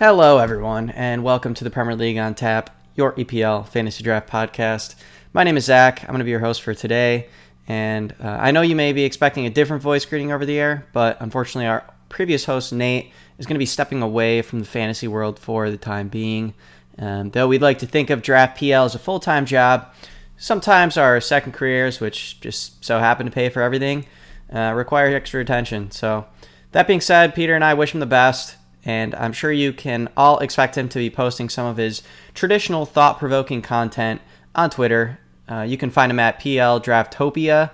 Hello, everyone, and welcome to the Premier League on Tap, your EPL Fantasy Draft podcast. My name is Zach. I'm going to be your host for today, and uh, I know you may be expecting a different voice greeting over the air, but unfortunately, our previous host, Nate, is going to be stepping away from the fantasy world for the time being. Um, though we'd like to think of Draft PL as a full time job, sometimes our second careers, which just so happen to pay for everything, uh, require extra attention. So, that being said, Peter and I wish him the best, and I'm sure you can all expect him to be posting some of his traditional thought provoking content on Twitter. Uh, you can find him at PL Draftopia.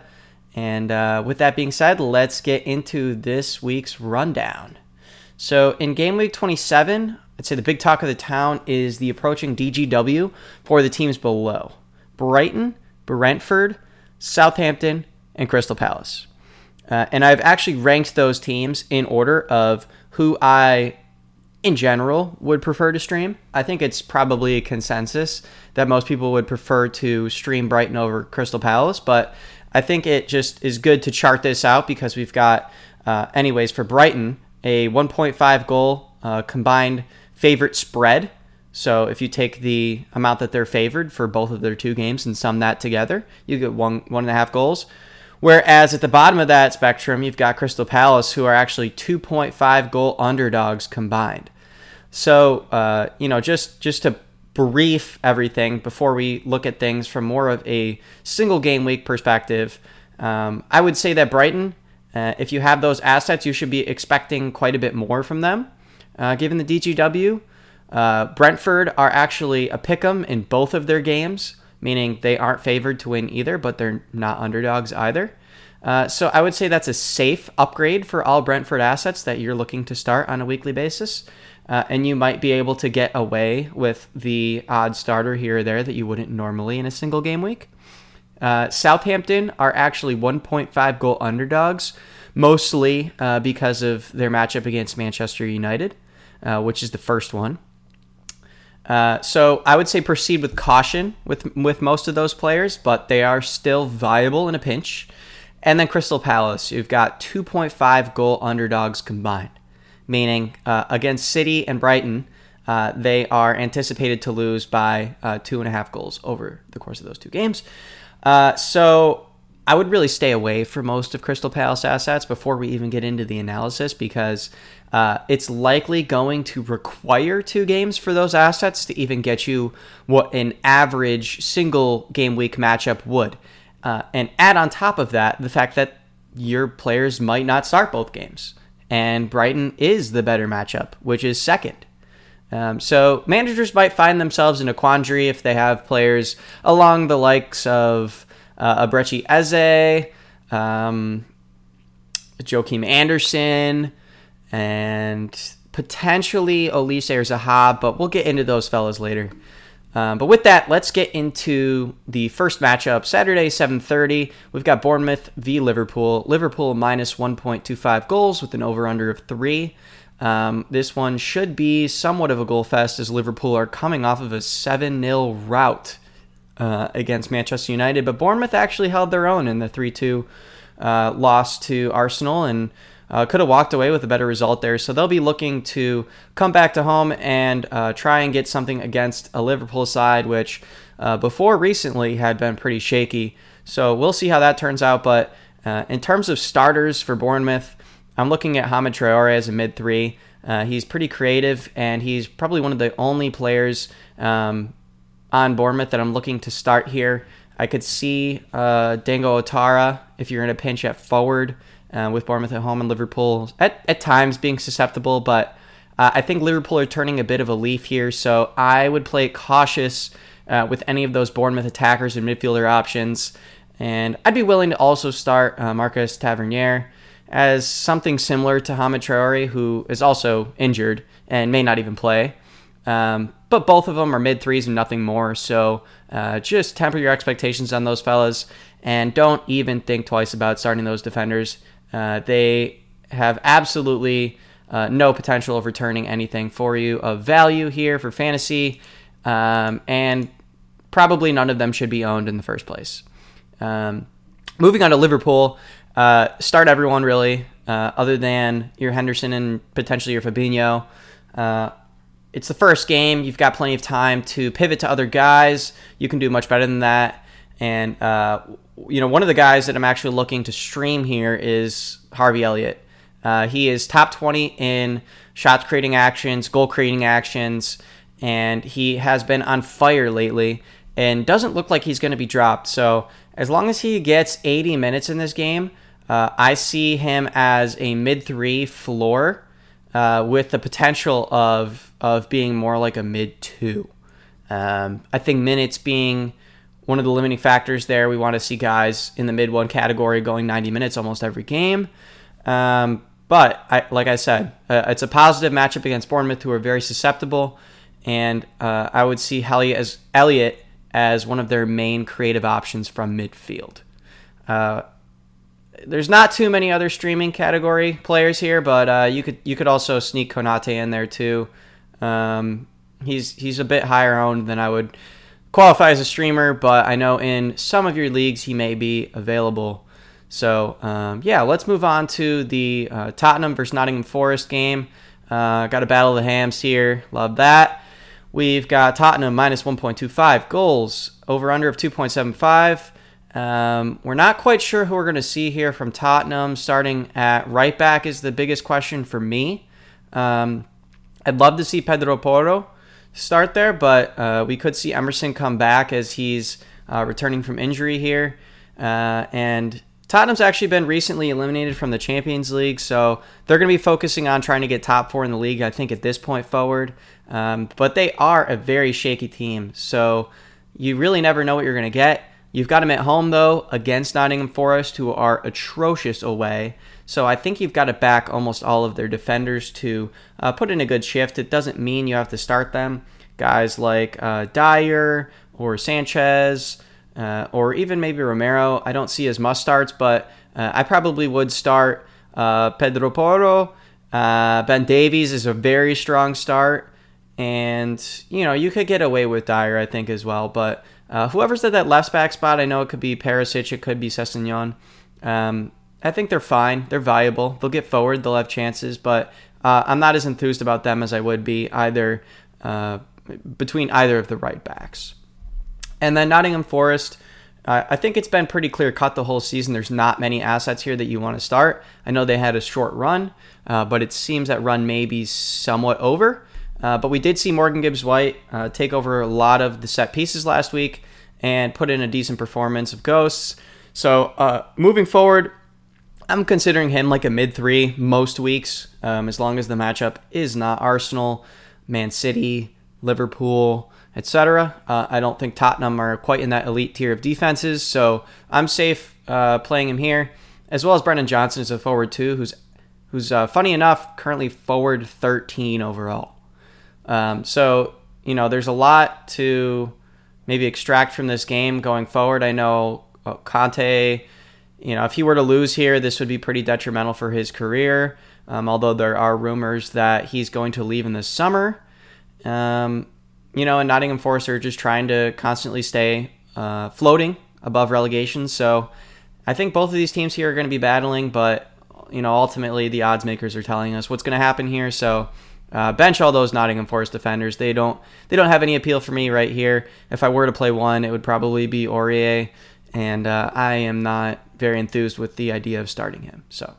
And uh, with that being said, let's get into this week's rundown. So, in game week 27, I'd say the big talk of the town is the approaching DGW for the teams below Brighton, Brentford, Southampton, and Crystal Palace. Uh, and I've actually ranked those teams in order of who I, in general, would prefer to stream. I think it's probably a consensus that most people would prefer to stream Brighton over Crystal Palace, but I think it just is good to chart this out because we've got, uh, anyways, for Brighton, a 1.5 goal uh, combined favorite spread. So if you take the amount that they're favored for both of their two games and sum that together, you get one one and a half goals. Whereas at the bottom of that spectrum, you've got Crystal Palace, who are actually 2.5 goal underdogs combined. So, uh, you know, just just to brief everything before we look at things from more of a single game week perspective, um, I would say that Brighton, uh, if you have those assets, you should be expecting quite a bit more from them, uh, given the DGW. Uh, Brentford are actually a pick 'em in both of their games meaning they aren't favored to win either, but they're not underdogs either. Uh, so I would say that's a safe upgrade for all Brentford assets that you're looking to start on a weekly basis. Uh, and you might be able to get away with the odd starter here or there that you wouldn't normally in a single game week. Uh, Southampton are actually 1.5 goal underdogs, mostly uh, because of their matchup against Manchester United, uh, which is the first one. Uh, so I would say proceed with caution with with most of those players, but they are still viable in a pinch. And then Crystal Palace, you've got 2.5 goal underdogs combined, meaning uh, against City and Brighton, uh, they are anticipated to lose by uh, two and a half goals over the course of those two games. Uh, so I would really stay away from most of Crystal Palace assets before we even get into the analysis because uh, it's likely going to require two games for those assets to even get you what an average single game week matchup would. Uh, and add on top of that the fact that your players might not start both games. And Brighton is the better matchup, which is second. Um, so managers might find themselves in a quandary if they have players along the likes of uh, Eberechi Eze, um, Joachim Andersen, and potentially Olise or Zaha, but we'll get into those fellas later. Um, but with that, let's get into the first matchup. Saturday, 7:30. We've got Bournemouth v Liverpool. Liverpool minus 1.25 goals with an over/under of three. Um, this one should be somewhat of a goal fest as Liverpool are coming off of a 7-0 rout uh, against Manchester United, but Bournemouth actually held their own in the 3-2 uh, loss to Arsenal and uh, could have walked away with a better result there. So they'll be looking to come back to home and uh, try and get something against a Liverpool side, which uh, before recently had been pretty shaky. So we'll see how that turns out. But uh, in terms of starters for Bournemouth, I'm looking at Hamid Traore as a mid three. Uh, he's pretty creative, and he's probably one of the only players um, on Bournemouth that I'm looking to start here. I could see uh, Dango Ouattara if you're in a pinch at forward uh, with Bournemouth at home and Liverpool at, at times being susceptible, but uh, I think Liverpool are turning a bit of a leaf here, so I would play cautious uh, with any of those Bournemouth attackers and midfielder options. And I'd be willing to also start uh, Marcus Tavernier as something similar to Hamid Traore, who is also injured and may not even play. Um, but both of them are mid threes and nothing more. So uh, just temper your expectations on those fellas and don't even think twice about starting those defenders. Uh, they have absolutely uh, no potential of returning anything for you of value here for fantasy, um, and probably none of them should be owned in the first place. Um, moving on to Liverpool, uh, start everyone really, uh, other than your Henderson and potentially your Fabinho. Uh, it's the first game. You've got plenty of time to pivot to other guys. You can do much better than that. And you know, one of the guys that I'm actually looking to stream here is Harvey Elliott. Uh, he is top 20 in shots creating actions, goal creating actions, and he has been on fire lately and doesn't look like he's going to be dropped. So as long as he gets 80 minutes in this game, uh, I see him as a mid three floor uh, with the potential of of being more like a mid two. Um, I think minutes being one of the limiting factors there. We want to see guys in the mid one category going 90 minutes almost every game. Um, but I, like I said, uh, it's a positive matchup against Bournemouth, who are very susceptible, and uh, I would see Elliott as as one of their main creative options from midfield. Uh, there's not too many other streaming category players here, but uh, you could you could also sneak Konate in there too. Um, he's he's a bit higher owned than I would qualify as a streamer, but I know in some of your leagues he may be available. So um, yeah, let's move on to the uh, Tottenham versus Nottingham Forest game. Uh, got a battle of the hams here. Love that. We've got Tottenham minus 1.25 goals over under of 2.75. Um, we're not quite sure who we're going to see here from Tottenham. Starting at right back is the biggest question for me. Um, I'd love to see Pedro Porro start there, but uh, we could see Emerson come back as he's uh, returning from injury here. Uh, and Tottenham's actually been recently eliminated from the Champions League, so they're going to be focusing on trying to get top four in the league, I think, at this point forward. Um, but they are a very shaky team, so you really never know what you're going to get. You've got them at home, though, against Nottingham Forest, who are atrocious away. So I think you've got to back almost all of their defenders to uh, put in a good shift. It doesn't mean you have to start them. Guys like uh, Dier or Sanchez uh, or even maybe Romero, I don't see as must starts, but uh, I probably would start uh, Pedro Porro. Uh, ben Davies is a very strong start. And, you know, you could get away with Dier, I think, as well. But whoever's at that left back spot, I know it could be Perisic, it could be Sessegnon. Um, I think they're fine. They're viable. They'll get forward. They'll have chances, but uh, I'm not as enthused about them as I would be either uh, between either of the right backs. And then Nottingham Forest. Uh, I think it's been pretty clear cut the whole season. There's not many assets here that you want to start. I know they had a short run, uh, but it seems that run may be somewhat over. Uh, but we did see Morgan Gibbs White uh, take over a lot of the set pieces last week and put in a decent performance of Ghosts. So moving forward, I'm considering him like a mid three most weeks, um, as long as the matchup is not Arsenal, Man City, Liverpool, etc. Uh, I don't think Tottenham are quite in that elite tier of defenses, so I'm safe uh, playing him here, as well as Brennan Johnson is a forward too, who's who's uh, funny enough currently forward 13 overall. Um, so you know, there's a lot to maybe extract from this game going forward. I know uh, Conte you know, if he were to lose here, this would be pretty detrimental for his career. Um, although there are rumors that he's going to leave in the summer. Um, you know, and Nottingham Forest are just trying to constantly stay uh, floating above relegation. So I think both of these teams here are going to be battling, but you know, ultimately the odds makers are telling us what's going to happen here. So uh, bench all those Nottingham Forest defenders. They don't they don't have any appeal for me right here. If I were to play one, it would probably be Aurier, and uh, I am not very enthused with the idea of starting him. So,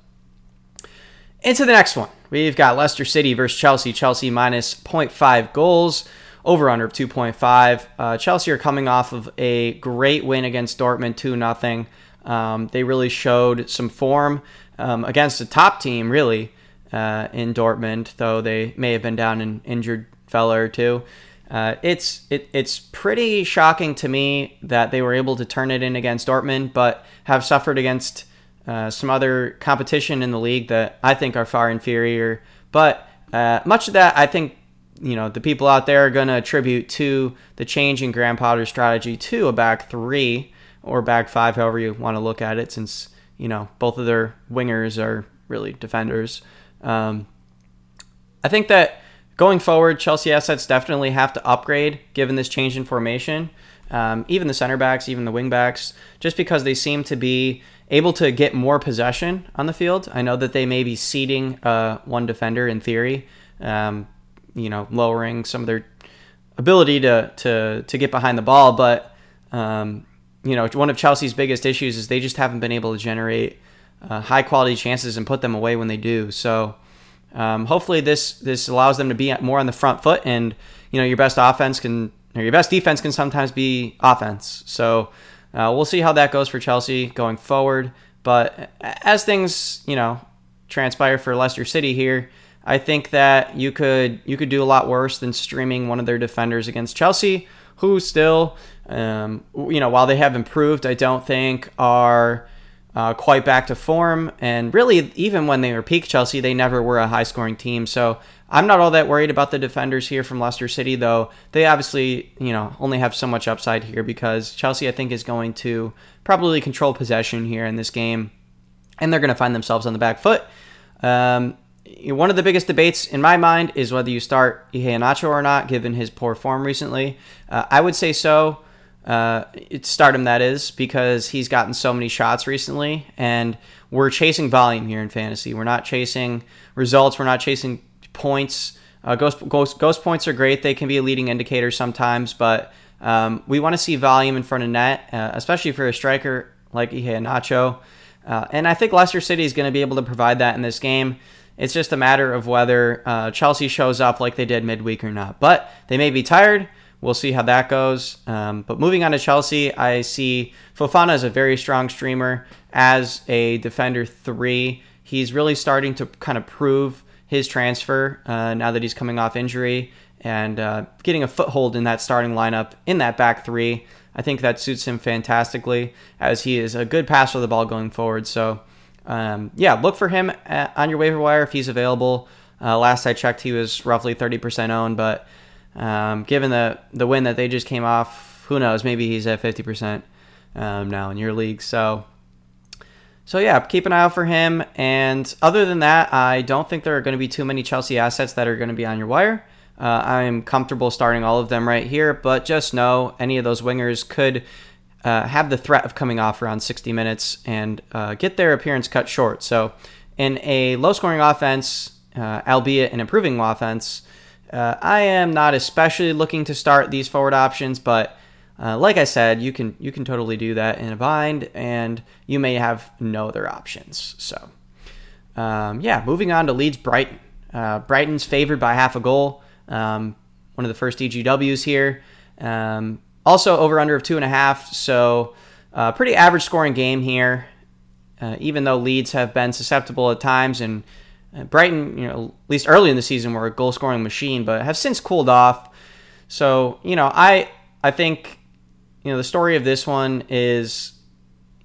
into the next one. We've got Leicester City versus Chelsea. Chelsea minus 0.5 goals, over under of 2.5. Uh, Chelsea are coming off of a great win against Dortmund, 2 0. Um, they really showed some form um, against a top team, really, uh, in Dortmund, though they may have been down an injured fella or two. Uh, it's it, it's pretty shocking to me that they were able to turn it in against Dortmund, but have suffered against uh, some other competition in the league that I think are far inferior. But uh, much of that, I think, you know, the people out there are going to attribute to the change in Graham Potter's strategy to a back three or back five, however you want to look at it, since you know both of their wingers are really defenders. Um, I think that Going forward, Chelsea assets definitely have to upgrade given this change in formation. Um, even the center backs, even the wing backs, just because they seem to be able to get more possession on the field. I know that they may be seating uh, one defender in theory. Um, you know, lowering some of their ability to to to get behind the ball. But um, you know, one of Chelsea's biggest issues is they just haven't been able to generate uh, high quality chances and put them away when they do. So um, hopefully this this allows them to be more on the front foot, and you know, your best offense can or your best defense can sometimes be offense. So uh, we'll see how that goes for Chelsea going forward. But as things you know transpire for Leicester City here. I think that you could you could do a lot worse than streaming one of their defenders against Chelsea, who still, um, you know, while they have improved, I don't think are uh, quite back to form. And really, even when they were peak Chelsea, they never were a high scoring team. So I'm not all that worried about the defenders here from Leicester City, though. They obviously, you know, only have so much upside here because Chelsea, I think, is going to probably control possession here in this game, and they're going to find themselves on the back foot. Um, one of the biggest debates in my mind is whether you start Ihe Iheanacho or not, given his poor form recently. Uh, I would say so. Uh, stardom that is because he's gotten so many shots recently, and we're chasing volume here in fantasy. We're not chasing results. We're not chasing points. Uh, ghost, ghost, ghost points are great. They can be a leading indicator sometimes, but um, we want to see volume in front of net, uh, especially for a striker like Ihe Iheanacho. Uh, and I think Leicester City is going to be able to provide that in this game. It's just a matter of whether uh, Chelsea shows up like they did midweek or not. But they may be tired. We'll see how that goes. Um, but moving on to Chelsea, I see Fofana as a very strong streamer as a defender three. He's really starting to kind of prove his transfer uh, now that he's coming off injury and uh, getting a foothold in that starting lineup in that back three. I think that suits him fantastically as he is a good passer of the ball going forward. So um, yeah, look for him at, on your waiver wire if he's available. Uh, last I checked, he was roughly 30% owned, but um, given the the win that they just came off, who knows? Maybe he's at 50% um, now in your league. So, so yeah, keep an eye out for him. And other than that, I don't think there are going to be too many Chelsea assets that are going to be on your wire. Uh, I'm comfortable starting all of them right here, but just know any of those wingers could uh, have the threat of coming off around 60 minutes and uh, get their appearance cut short. So, in a low scoring offense, uh, albeit an improving offense, uh, I am not especially looking to start these forward options, but uh, like I said, you can you can totally do that in a bind, and you may have no other options. So, um, yeah, moving on to Leeds Brighton. Uh, Brighton's favored by half a goal. Um, one of the first DGWs here. Um, also, over under of two and a half. So, uh, pretty average scoring game here. Uh, even though Leeds have been susceptible at times, and Brighton, you know, at least early in the season, were a goal scoring machine, but have since cooled off. So, you know, I I think you know the story of this one is,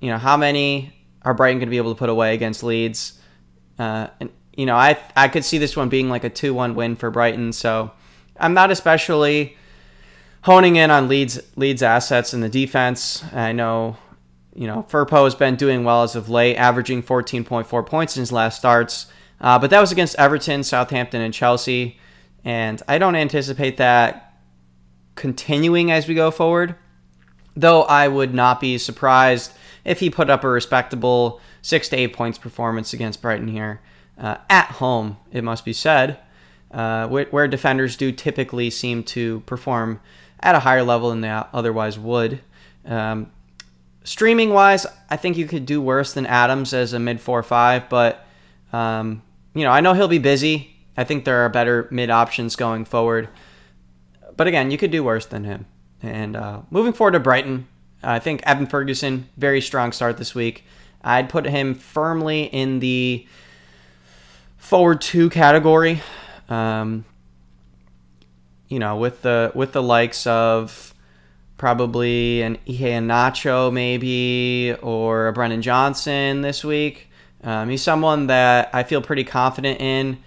you know, how many are Brighton going to be able to put away against Leeds? Uh, and you know, I I could see this one being like a two one win for Brighton. So, I'm not especially honing in on Leeds Leeds assets in the defense. I know, you know, Firpo has been doing well as of late, averaging 14.4 points in his last starts. Uh, but that was against Everton, Southampton, and Chelsea, and I don't anticipate that continuing as we go forward. Though I would not be surprised if he put up a respectable six to eight points performance against Brighton here uh, at home. It must be said, uh, where, where defenders do typically seem to perform at a higher level than they otherwise would. Um, streaming wise, I think you could do worse than Adams as a mid 4 5, but, um, you know, I know he'll be busy. I think there are better mid options going forward. But again, you could do worse than him. And uh, moving forward to Brighton, I think Evan Ferguson, very strong start this week. I'd put him firmly in the forward two category. Um, you know, with the with the likes of probably an Ihe Iheanacho maybe or a Brennan Johnson this week. Um, he's someone that I feel pretty confident in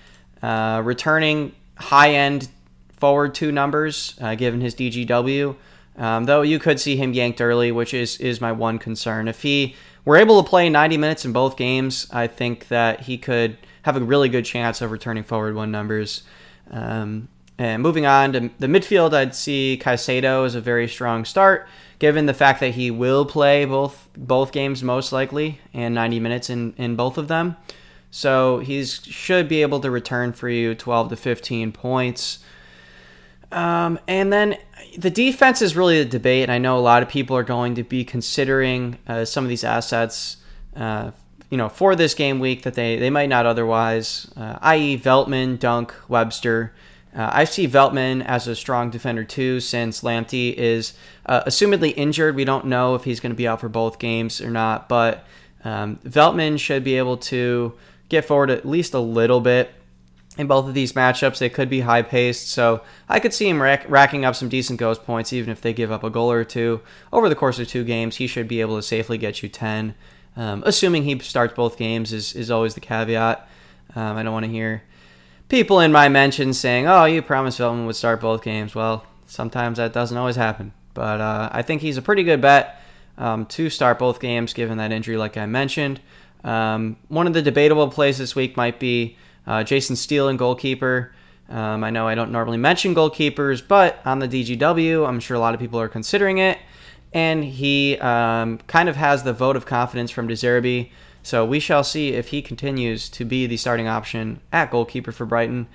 uh, returning high end forward two numbers uh, given his DGW. Um, though you could see him yanked early, which is is my one concern. If he were able to play 90 minutes in both games, I think that he could have a really good chance of returning forward one numbers. Um, and moving on to the midfield, I'd see Caicedo as a very strong start, given the fact that he will play both both games most likely and 90 minutes in, in both of them. So he should be able to return for you 12 to 15 points. Um, and then the defense is really the debate, and I know a lot of people are going to be considering uh, some of these assets, uh, you know, for this game week that they, they might not otherwise, uh, i.e., Veltman, Dunk, Webster. Uh, I see Veltman as a strong defender too, since Lamptey is uh, assumedly injured. We don't know if he's going to be out for both games or not, but um, Veltman should be able to get forward at least a little bit in both of these matchups. They could be high paced, so I could see him rack- racking up some decent ghost points, even if they give up a goal or two over the course of two games. He should be able to safely get you 10. Um, assuming he starts both games is, is always the caveat. Um, I don't want to hear people in my mentions saying, "Oh, you promised Veltman would start both games." Well, sometimes that doesn't always happen, but uh, I think he's a pretty good bet um, to start both games, given that injury, like I mentioned. Um, one of the debatable plays this week might be uh, Jason Steele and goalkeeper. Um, I know I don't normally mention goalkeepers, but on the DGW, I'm sure a lot of people are considering it. And he um, kind of has the vote of confidence from De Zerbi. So we shall see if he continues to be the starting option at goalkeeper for Brighton.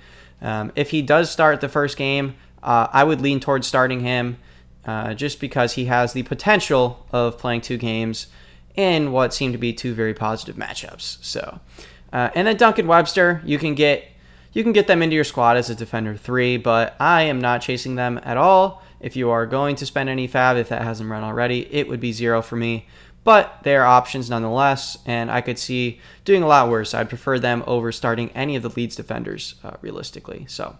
Um, if he does start the first game, uh, I would lean towards starting him uh, just because he has the potential of playing two games in what seem to be two very positive matchups. So uh, and then Dunk and Webster, you can get you can get them into your squad as a defender three, but I am not chasing them at all. If you are going to spend any fab, if that hasn't run already, it would be zero for me. But they are options nonetheless, and I could see doing a lot worse. I'd prefer them over starting any of the Leeds defenders, uh, realistically. So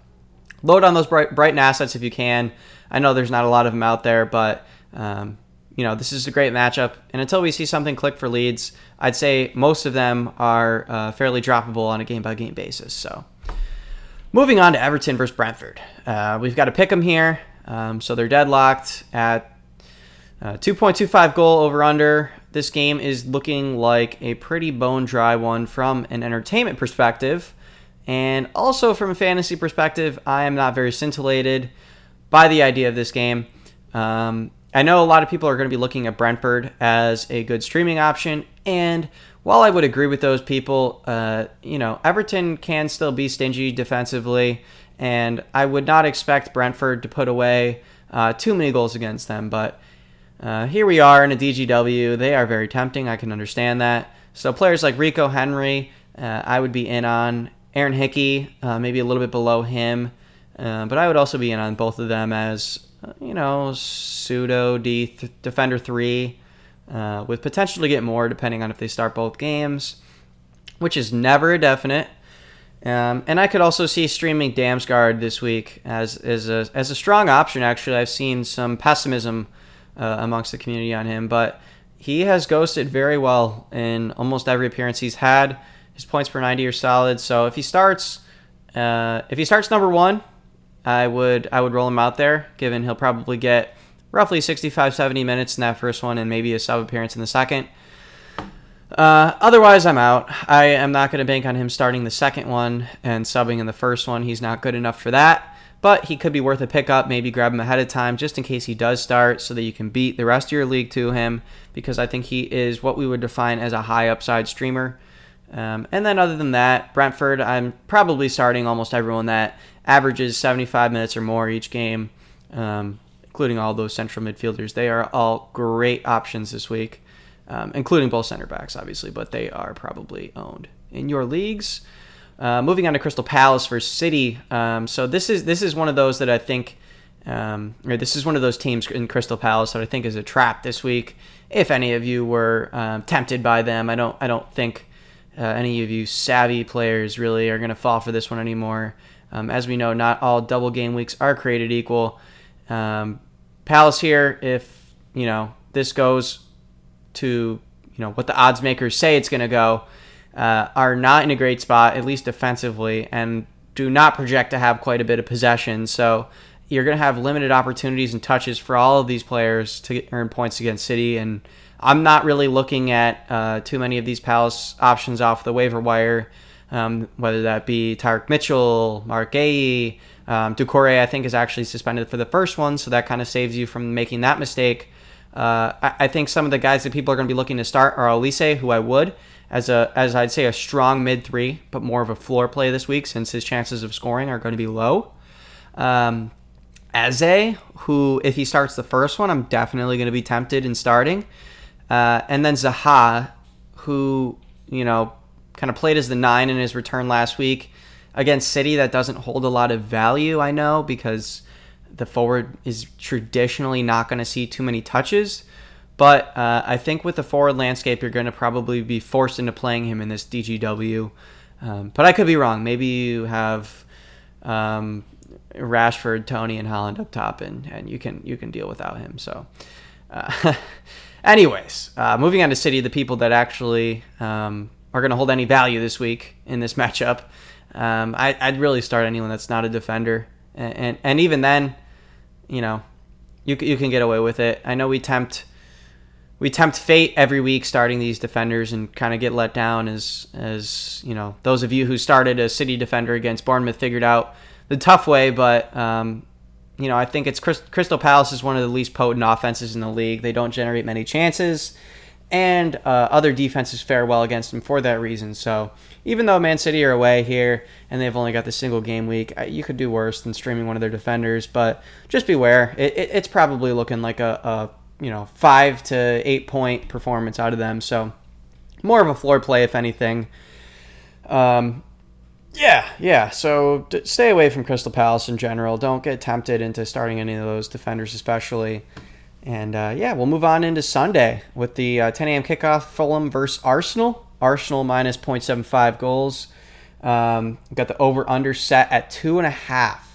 load on those bright, Brighton assets if you can. I know there's not a lot of them out there, but um, you know, this is a great matchup. And until we see something click for Leeds, I'd say most of them are uh, fairly droppable on a game by game basis. So, moving on to Everton versus Brentford. Uh, we've got to pick them here. Um, so, they're deadlocked at uh, 2.25 goal over under. This game is looking like a pretty bone dry one from an entertainment perspective. And also from a fantasy perspective, I am not very scintillated by the idea of this game. Um, I know a lot of people are going to be looking at Brentford as a good streaming option, and while I would agree with those people, uh, you know, Everton can still be stingy defensively, and I would not expect Brentford to put away uh, too many goals against them. But uh, here we are in a DGW. They are very tempting. I can understand that. So players like Rico Henry, uh, I would be in on. Aaron Hickey, uh, maybe a little bit below him, uh, but I would also be in on both of them as uh, you know, pseudo D th- defender three, uh, with potential to get more depending on if they start both games, which is never a definite. Um, and I could also see streaming Damsgaard this week as as a as a strong option. Actually, I've seen some pessimism uh, amongst the community on him, but he has ghosted very well in almost every appearance he's had. His points per ninety are solid. So if he starts, uh, if he starts number one, I would I would roll him out there, given he'll probably get roughly 65, 70 minutes in that first one and maybe a sub appearance in the second. Uh, otherwise, I'm out. I am not going to bank on him starting the second one and subbing in the first one. He's not good enough for that. But he could be worth a pickup. Maybe grab him ahead of time just in case he does start so that you can beat the rest of your league to him because I think he is what we would define as a high upside streamer. Um, and then, other than that, Brentford, I'm probably starting almost everyone that averages 75 minutes or more each game, um, including all those central midfielders. They are all great options this week, um, including both center backs, obviously, but they are probably owned in your leagues. Uh, moving on to Crystal Palace for City. Um, so this is this is one of those that I think, um, or this is one of those teams in Crystal Palace that I think is a trap this week. If any of you were um, tempted by them, I don't I don't think uh, any of you savvy players really are going to fall for this one anymore. Um, as we know, not all double game weeks are created equal. Um, Palace here, if you know this goes to you know what the odds makers say it's going to go, uh, are not in a great spot, at least defensively, and do not project to have quite a bit of possession. So you're going to have limited opportunities and touches for all of these players to earn points against City. And I'm not really looking at uh, too many of these Palace options off the waiver wire um, whether that be Tyrick Mitchell, Marc Guéhi, um, Doucouré, I think, is actually suspended for the first one, so that kind of saves you from making that mistake. Uh, I, I, think some of the guys that people are going to be looking to start are Olise, who I would, as a as I'd say a strong mid three, but more of a floor play this week since his chances of scoring are going to be low. Um, Eze, who, if he starts the first one, I'm definitely going to be tempted in starting. Uh, and then Zaha, who, you know, kind of played as the nine in his return last week against City. That doesn't hold a lot of value, I know, because the forward is traditionally not going to see too many touches. But uh, I think with the forward landscape, you're going to probably be forced into playing him in this DGW. Um, but I could be wrong. Maybe you have um, Rashford, Toney, and Haaland up top, and, and you can you can deal without him. So, uh, anyways, uh, moving on to City, the people that actually um, are going to hold any value this week in this matchup. Um, I, would really start anyone that's not a defender, and, and, and even then, you know, you you can get away with it. I know we tempt we tempt fate every week starting these defenders and kind of get let down as as you know those of you who started a city defender against Bournemouth figured out the tough way but um, you know I think it's Crystal Palace is one of the least potent offenses in the league. They don't generate many chances and uh, other defenses fare well against them for that reason. So even though Man City are away here and they've only got the single game week you could do worse than streaming one of their defenders but just beware. It, it, it's probably looking like a, a you know five to eight point performance out of them. So more of a floor play, if anything. Um, yeah, yeah. So d- stay away from Crystal Palace in general. Don't get tempted into starting any of those defenders, especially. And uh, yeah, we'll move on into Sunday with the uh, 10 a.m. kickoff Fulham versus Arsenal. Arsenal minus 0.75 goals. Um, got the over under set at two and a half.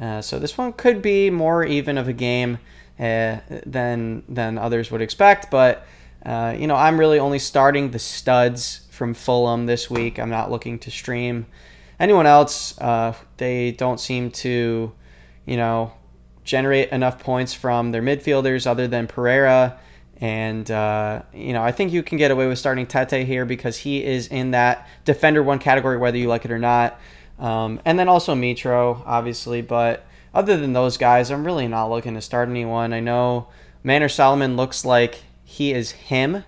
Uh, so this one could be more even of a game uh, than than others would expect. But uh, you know, I'm really only starting the studs from Fulham this week. I'm not looking to stream anyone else. Uh, they don't seem to, you know, generate enough points from their midfielders other than Pereira. And, uh, you know, I think you can get away with starting Tete here because he is in that defender one category, whether you like it or not. Um, and then also Mitro, obviously. But other than those guys, I'm really not looking to start anyone. I know Manor-Solomon looks like he is him,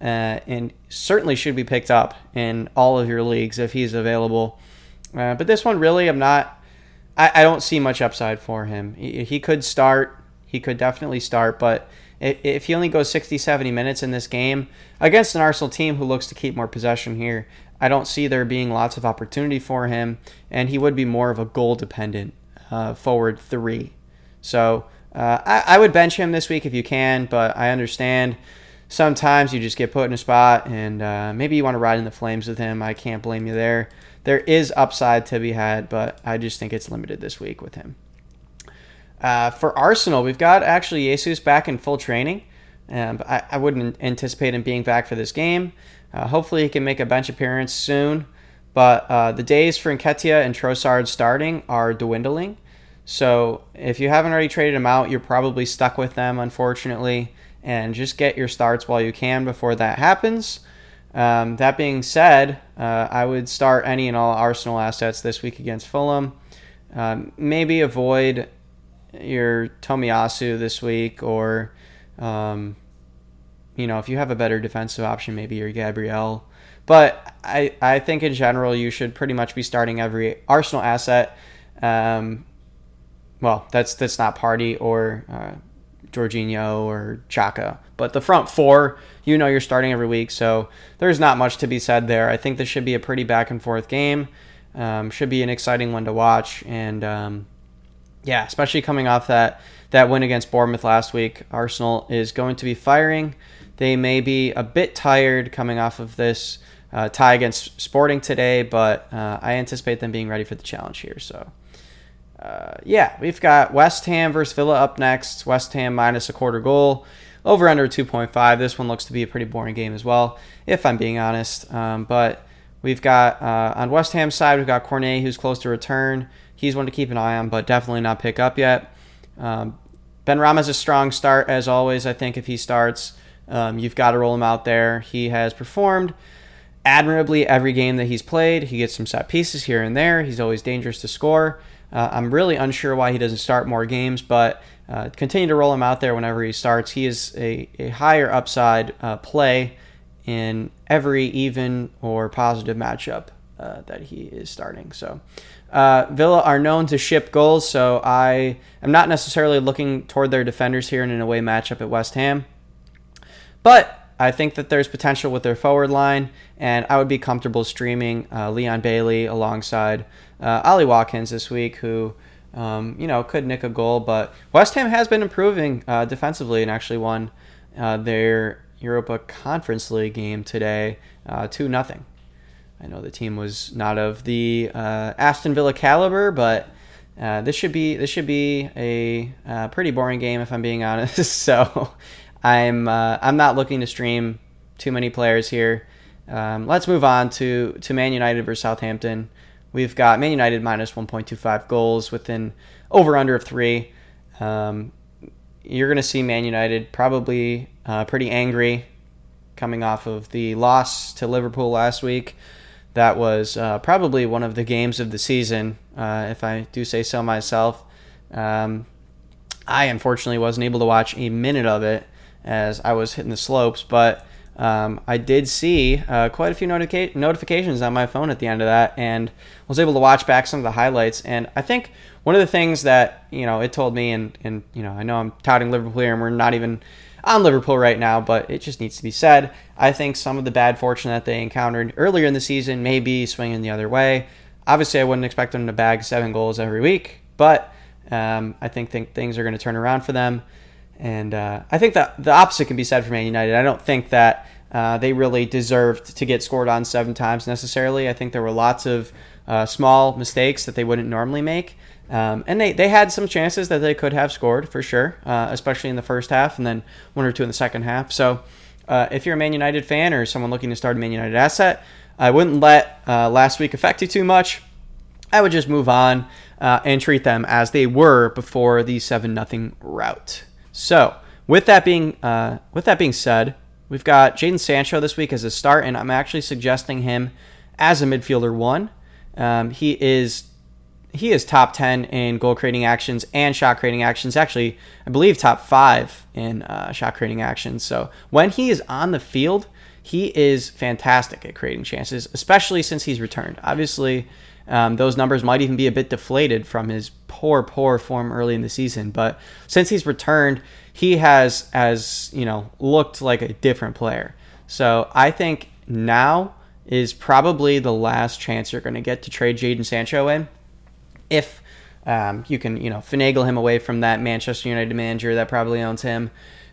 uh, and certainly should be picked up in all of your leagues if he's available. Uh, but this one, really, I'm not. I, I don't see much upside for him. He, he, could start. He could definitely start, but if he only goes 60, 70 minutes in this game against an Arsenal team who looks to keep more possession here, I don't see there being lots of opportunity for him, and he would be more of a goal dependent uh, forward three. So uh, I, I, would bench him this week if you can, but I understand sometimes you just get put in a spot and uh, maybe you want to ride in the flames with him. I can't blame you there. There is upside to be had, but I just think it's limited this week with him. Uh, for Arsenal, we've got actually Jesus back in full training. Um, but I, I, wouldn't anticipate him being back for this game. Uh, hopefully, he can make a bench appearance soon. But uh, the days for Nketiah and Trossard starting are dwindling. So if you haven't already traded them out, you're probably stuck with them, unfortunately. And just get your starts while you can before that happens. Um, that being said, uh, I would start any and all Arsenal assets this week against Fulham. Um, maybe avoid your Tomiyasu this week, or um, you know, if you have a better defensive option, maybe your Gabriel. But I, I think in general, you should pretty much be starting every Arsenal asset. Um, well, that's that's not Partey or uh, Jorginho or Xhaka. but the front four, you know, you're starting every week, so there's not much to be said there. I think this should be a pretty back and forth game. Um, should be an exciting one to watch, and um, yeah, especially coming off that that win against Bournemouth last week, Arsenal is going to be firing. They may be a bit tired coming off of this uh, tie against Sporting today, but uh, I anticipate them being ready for the challenge here. So, uh, yeah, we've got West Ham versus Villa up next. West Ham minus a quarter goal, over under 2.5. This one looks to be a pretty boring game as well, if I'm being honest. Um, but we've got uh, on West Ham side, we've got Cornet, who's close to return. He's one to keep an eye on, but definitely not pick up yet. Um, Benrahma's a strong start as always. I think if he starts, um, you've got to roll him out there. He has performed admirably every game that he's played. He gets some set pieces here and there. He's always dangerous to score. Uh, I'm really unsure why he doesn't start more games, but uh, continue to roll him out there whenever he starts. He is a, a higher upside uh, play in every even or positive matchup uh, that he is starting. So, Uh, Villa are known to ship goals, so I am not necessarily looking toward their defenders here in an away matchup at West Ham. But I think that there's potential with their forward line, and I would be comfortable streaming uh, Leon Bailey alongside uh, Ollie Watkins this week, who um, you know could nick a goal. But West Ham has been improving uh, defensively and actually won uh, their Europa Conference League game today, uh, two nothing. I know the team was not of the uh, Aston Villa caliber, but uh, this should be this should be a uh, pretty boring game if I'm being honest. so I'm uh, I'm not looking to stream too many players here. Um, let's move on to to Man United versus Southampton. We've got Man United minus 1.25 goals within over under of three. Um, you're going to see Man United probably uh, pretty angry coming off of the loss to Liverpool last week that was uh, probably one of the games of the season, uh, if I do say so myself. Um, I unfortunately wasn't able to watch a minute of it as I was hitting the slopes, but um, I did see uh, quite a few notica- notifications on my phone at the end of that, and was able to watch back some of the highlights. And I think one of the things that you know it told me, and and you know I know I'm touting Liverpool here, and we're not even on Liverpool right now, but it just needs to be said. I think some of the bad fortune that they encountered earlier in the season may be swinging the other way. Obviously, I wouldn't expect them to bag seven goals every week, but um, I think, think things are going to turn around for them. And uh, I think that the opposite can be said for Man United. I don't think that uh, they really deserved to get scored on seven times necessarily. I think there were lots of uh, small mistakes that they wouldn't normally make. Um, and they, they had some chances that they could have scored for sure, uh, especially in the first half and then one or two in the second half. So uh, if you're a Man United fan or someone looking to start a Man United asset, I wouldn't let uh, last week affect you too much. I would just move on and treat them as they were before the seven nothing rout. So with that being uh, with that being said, we've got Jadon Sancho this week as a start, and I'm actually suggesting him as a midfielder one. Um, he is he is top 10 in goal creating actions and shot creating actions. Actually, I believe top five in uh, shot creating actions. So when he is on the field, he is fantastic at creating chances, especially since he's returned. Obviously, um, those numbers might even be a bit deflated from his poor, poor form early in the season. But since he's returned, he has, as you know, looked like a different player. So I think now is probably the last chance you're going to get to trade Jadon Sancho in if um, you can, you know, finagle him away from that Manchester United manager that probably owns him.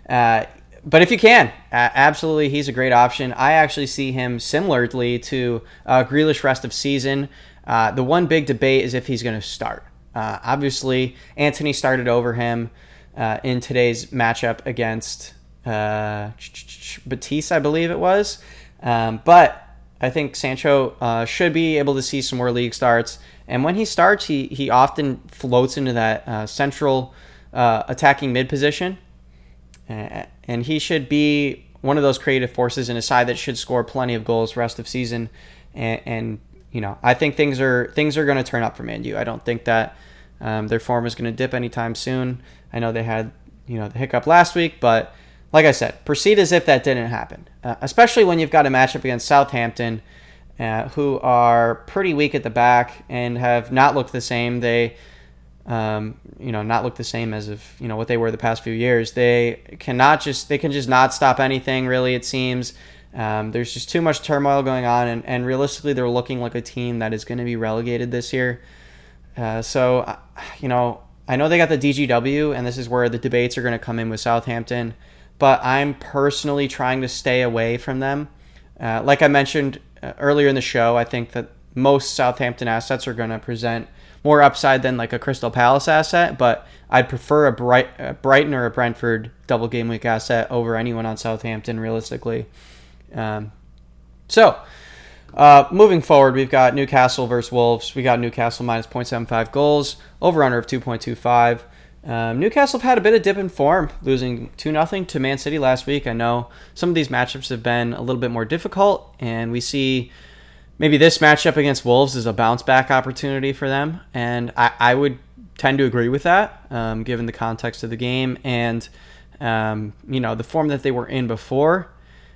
Uh, but if you can, absolutely, he's a great option. I actually see him similarly to uh, Grealish rest of season. Uh, the one big debate is if he's going to start. Uh, obviously, Antony started over him uh, in today's matchup against uh, Betis, I believe it was. Um, but I think Sancho uh, should be able to see some more league starts. And when he starts, he, he often floats into that central attacking mid position. and he should be one of those creative forces in a side that should score plenty of goals rest of season. And, and you know, I think things are things are going to turn up for Man U. I don't think that um, their form is going to dip anytime soon. I know they had you know the hiccup last week, but like I said, proceed as if that didn't happen, uh, especially when you've got a matchup against Southampton, uh, who are pretty weak at the back and have not looked the same. They, um, you know, not look the same as of you know what they were the past few years. They cannot just they can just not stop anything really. It seems. Um, there's just too much turmoil going on, and, and realistically, they're looking like a team that is going to be relegated this year. Uh, so, you know, I know they got the DGW, and this is where the debates are going to come in with Southampton but I'm personally trying to stay away from them. Uh, like I mentioned uh, earlier in the show, I think that most Southampton assets are going to present more upside than like a Crystal Palace asset, but I'd prefer a, Bright, a Brighton or a Brentford double game week asset over anyone on Southampton, realistically. Um, so, uh, moving forward, we've got Newcastle versus Wolves. We got Newcastle minus 0.75 goals, over under of 2.25. Um, Newcastle have had a bit of dip in form, losing 2 0 to Man City last week. I know some of these matchups have been a little bit more difficult, and we see maybe this matchup against Wolves is a bounce back opportunity for them. And I, I would tend to agree with that, um, given the context of the game and, um, you know, the form that they were in before.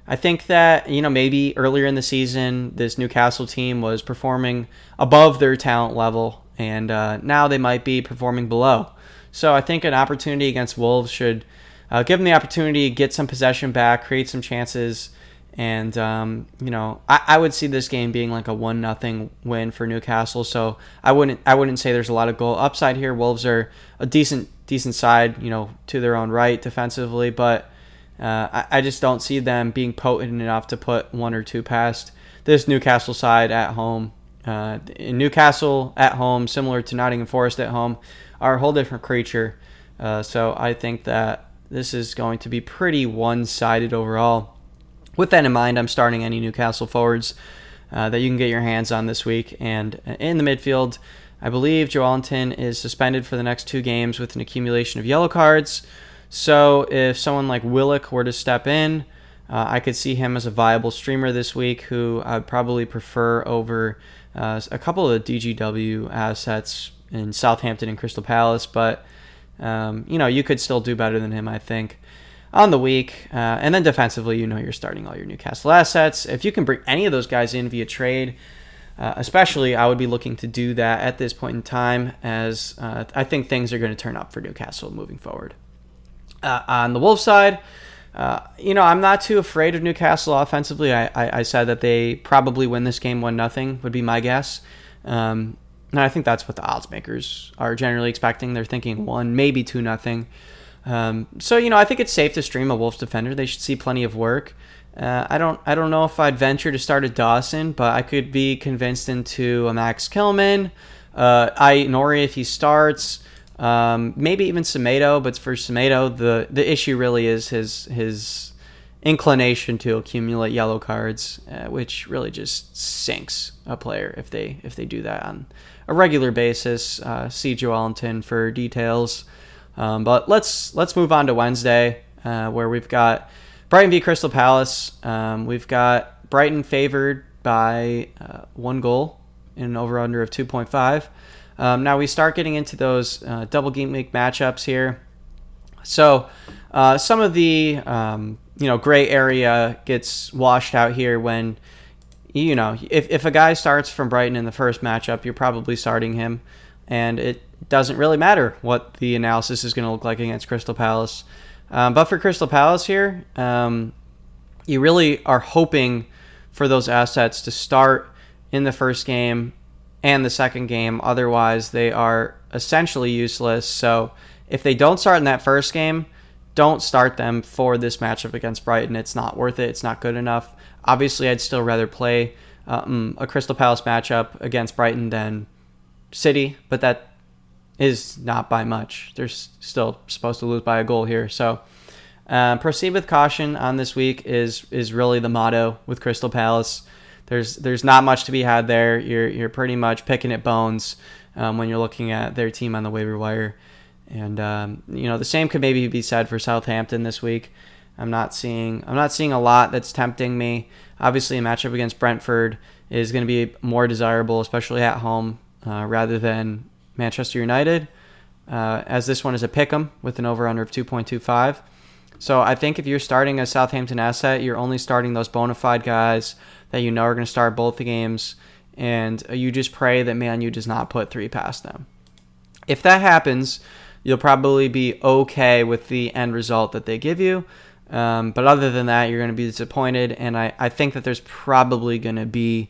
I think that, you know, maybe earlier in the season, this Newcastle team was performing above their talent level and uh, now they might be performing below. So I think an opportunity against Wolves should uh, give them the opportunity to get some possession back, create some chances, and um, you know I, I, would see this game being like a one nothing win for Newcastle. So I wouldn't I wouldn't say there's a lot of goal upside here. Wolves are a decent decent side, you know, to their own right defensively, but uh, I, I just don't see them being potent enough to put one or two past this Newcastle side at home. Uh, in Newcastle at home, similar to Nottingham Forest at home, are a whole different creature. Uh, so I think that this is going to be pretty one-sided overall. With that in mind, I'm starting any Newcastle forwards uh, that you can get your hands on this week. And in the midfield, I believe Joelinton is suspended for the next two games with an accumulation of yellow cards. So if someone like Willock were to step in, uh, I could see him as a viable streamer this week who I'd probably prefer over uh, a couple of DGW assets in Southampton and Crystal Palace, but um, you know you could still do better than him, I think, on the week. Uh, and then defensively, you know you're starting all your Newcastle assets. If you can bring any of those guys in via trade, uh, especially, I would be looking to do that at this point in time, as uh, I think things are going to turn up for Newcastle moving forward. Uh, on the Wolves side. Uh, you know, I'm not too afraid of Newcastle offensively. I, I, I said that they probably win this game one nothing would be my guess. Um, and I think that's what the odds makers are generally expecting. They're thinking one, maybe two nothing. Um, so you know, I think it's safe to stream a Wolves defender. They should see plenty of work. Uh, I don't I don't know if I'd venture to start a Dawson, but I could be convinced into a Max Kilman. Uh, Aït-Nouri if he starts. Um, maybe even Semedo, but for Semedo, the the issue really is his his inclination to accumulate yellow cards, uh, which really just sinks a player if they if they do that on a regular basis. Uh, see Joelinton for details. Um, but let's let's move on to Wednesday, uh, where we've got Brighton v Crystal Palace. Um, we've got Brighton favored by uh, one goal in an over under of two point five. Um, now we start getting into those uh, double game week matchups here. So uh, some of the um, you know gray area gets washed out here when you know if, if a guy starts from Brighton in the first matchup, you're probably starting him, and it doesn't really matter what the analysis is going to look like against Crystal Palace. Um, but for Crystal Palace here, um, you really are hoping for those assets to start in the first game and the second game. Otherwise, they are essentially useless. So if they don't start in that first game, don't start them for this matchup against Brighton. It's not worth it. It's not good enough. Obviously, I'd still rather play um, a Crystal Palace matchup against Brighton than City, but that is not by much. They're still supposed to lose by a goal here. So uh, proceed with caution on this week is is really the motto with Crystal Palace there's there's not much to be had there. You're you're pretty much picking at bones um, when you're looking at their team on the waiver wire, and um, you know the same could maybe be said for Southampton this week. I'm not seeing I'm not seeing a lot that's tempting me. Obviously, a matchup against Brentford is going to be more desirable, especially at home, uh, rather than Manchester United. Uh, as this one is a pick 'em with an over under of 2.25. So I think if you're starting a Southampton asset, you're only starting those bona fide guys that you know are going to start both the games, and you just pray that Man U does not put three past them. If that happens, you'll probably be okay with the end result that they give you. Um, but other than that, you're going to be disappointed, and I, I think that there's probably going to be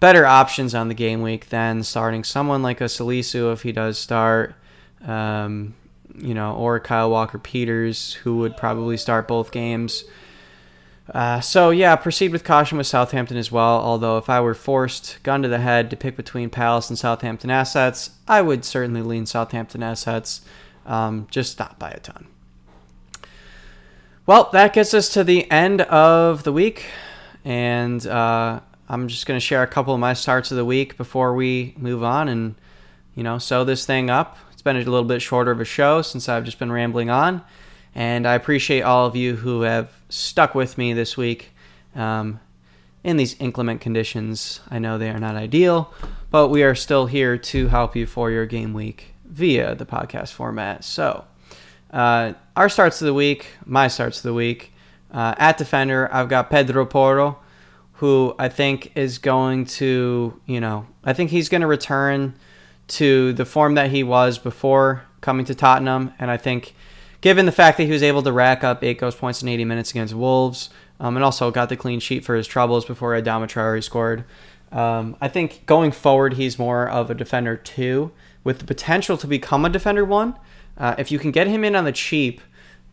better options on the game week than starting someone like a Salisu if he does start, um, you know, or Kyle Walker Peters, who would probably start both games. Uh, so yeah, proceed with caution with Southampton as well. Although if I were forced, gun to the head, to pick between Palace and Southampton assets, I would certainly lean Southampton assets, um, just not by a ton. Well, that gets us to the end of the week, and uh, I'm just going to share a couple of my starts of the week before we move on and you know sew this thing up. It's been a little bit shorter of a show since I've just been rambling on. And I appreciate all of you who have stuck with me this week um, in these inclement conditions. I know they are not ideal, but we are still here to help you for your game week via the podcast format. So, uh, our starts of the week, my starts of the week. Uh, at defender, I've got Pedro Porro, who I think is going to, you know, I think he's going to return to the form that he was before coming to Tottenham. And I think, given the fact that he was able to rack up eight ghost points in 80 minutes against Wolves, um, and also got the clean sheet for his troubles before Adama Traore scored, um, I think going forward, he's more of a defender two with the potential to become a defender one. Uh, if you can get him in on the cheap,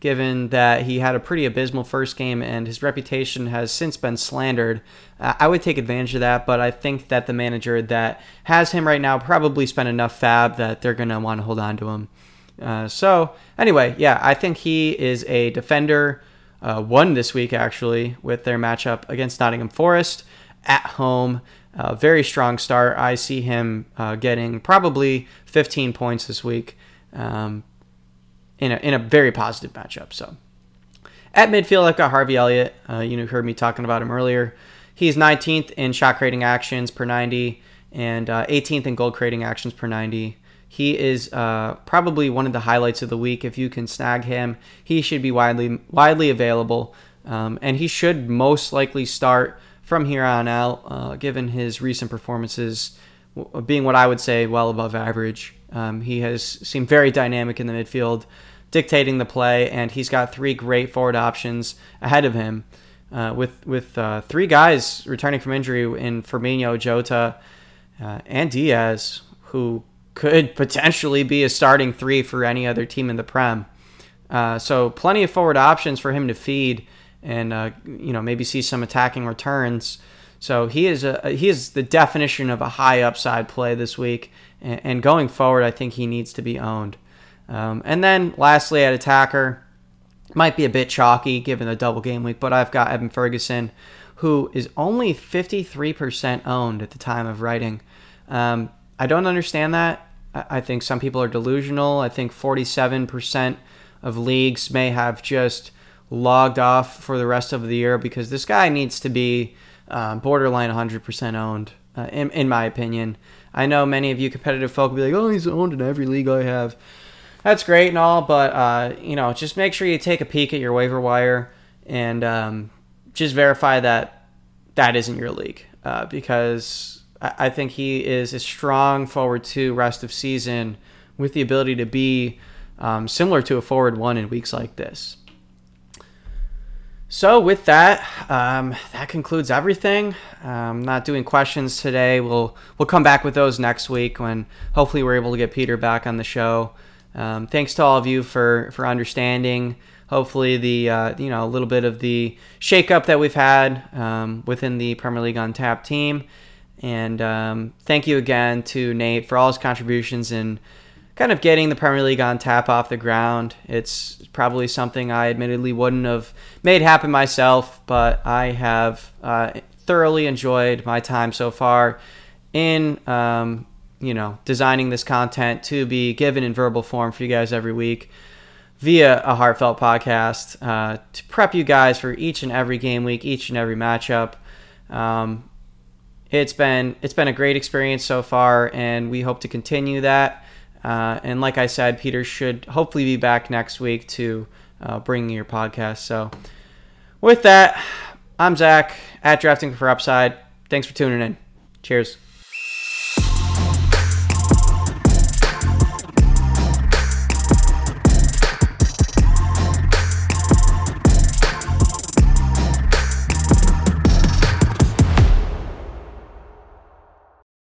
given that he had a pretty abysmal first game and his reputation has since been slandered. Uh, I would take advantage of that, but I think that the manager that has him right now probably spent enough fab that they're going to want to hold on to him. Uh, so, anyway, yeah, I think he is a defender. Uh, one this week, actually, with their matchup against Nottingham Forest at home. Uh, very strong start. I see him uh, getting probably 15 points this week. Um, in a in a very positive matchup. So at midfield, I've got Harvey Elliott. Uh, you know, heard me talking about him earlier. He's 19th in shot creating actions per 90 and uh, 18th in goal creating actions per 90. He is uh, probably one of the highlights of the week. If you can snag him, he should be widely widely available, um, and he should most likely start from here on out, uh, given his recent performances being what I would say well above average. Um, he has seemed very dynamic in the midfield, dictating the play, and he's got three great forward options ahead of him. Uh, with with uh, three guys returning from injury in Firmino, Jota, uh, and Diaz, who could potentially be a starting three for any other team in the Prem. Uh, so plenty of forward options for him to feed, and uh, you know maybe see some attacking returns. So he is a he is the definition of a high upside play this week, and, going forward, I think he needs to be owned. Um, and then lastly, at attacker, might be a bit chalky given the double game week, but I've got Evan Ferguson, who is only 53% owned at the time of writing. Um, I don't understand that. I think some people are delusional. I think 47% of leagues may have just logged off for the rest of the year because this guy needs to be uh, borderline 100% owned, uh, in, in my opinion. I know many of you competitive folk will be like, oh, he's owned in every league I have. That's great and all, but uh, you know, just make sure you take a peek at your waiver wire and um, just verify that that isn't your league, uh, because I, think he is a strong forward two rest of season with the ability to be um, similar to a forward one in weeks like this. So with that, um, that concludes everything. I'm not doing questions today. We'll we'll come back with those next week when hopefully we're able to get Peter back on the show. Um, thanks to all of you for for understanding. Hopefully the uh, you know a little bit of the shakeup that we've had um, within the Premier League on Tap team, and um, thank you again to Nate for all his contributions in kind of getting the Premier League on tap off the ground. It's probably something I admittedly wouldn't have made happen myself, but I have uh, thoroughly enjoyed my time so far in, um, you know, designing this content to be given in verbal form for you guys every week via a heartfelt podcast uh, to prep you guys for each and every game week, each and every matchup. Um, it's been it's been a great experience so far, and we hope to continue that. Uh, and like I said, Peter should hopefully be back next week to uh, bring your podcast. So, with that, I'm Zach at Drafting for Upside. Thanks for tuning in. Cheers.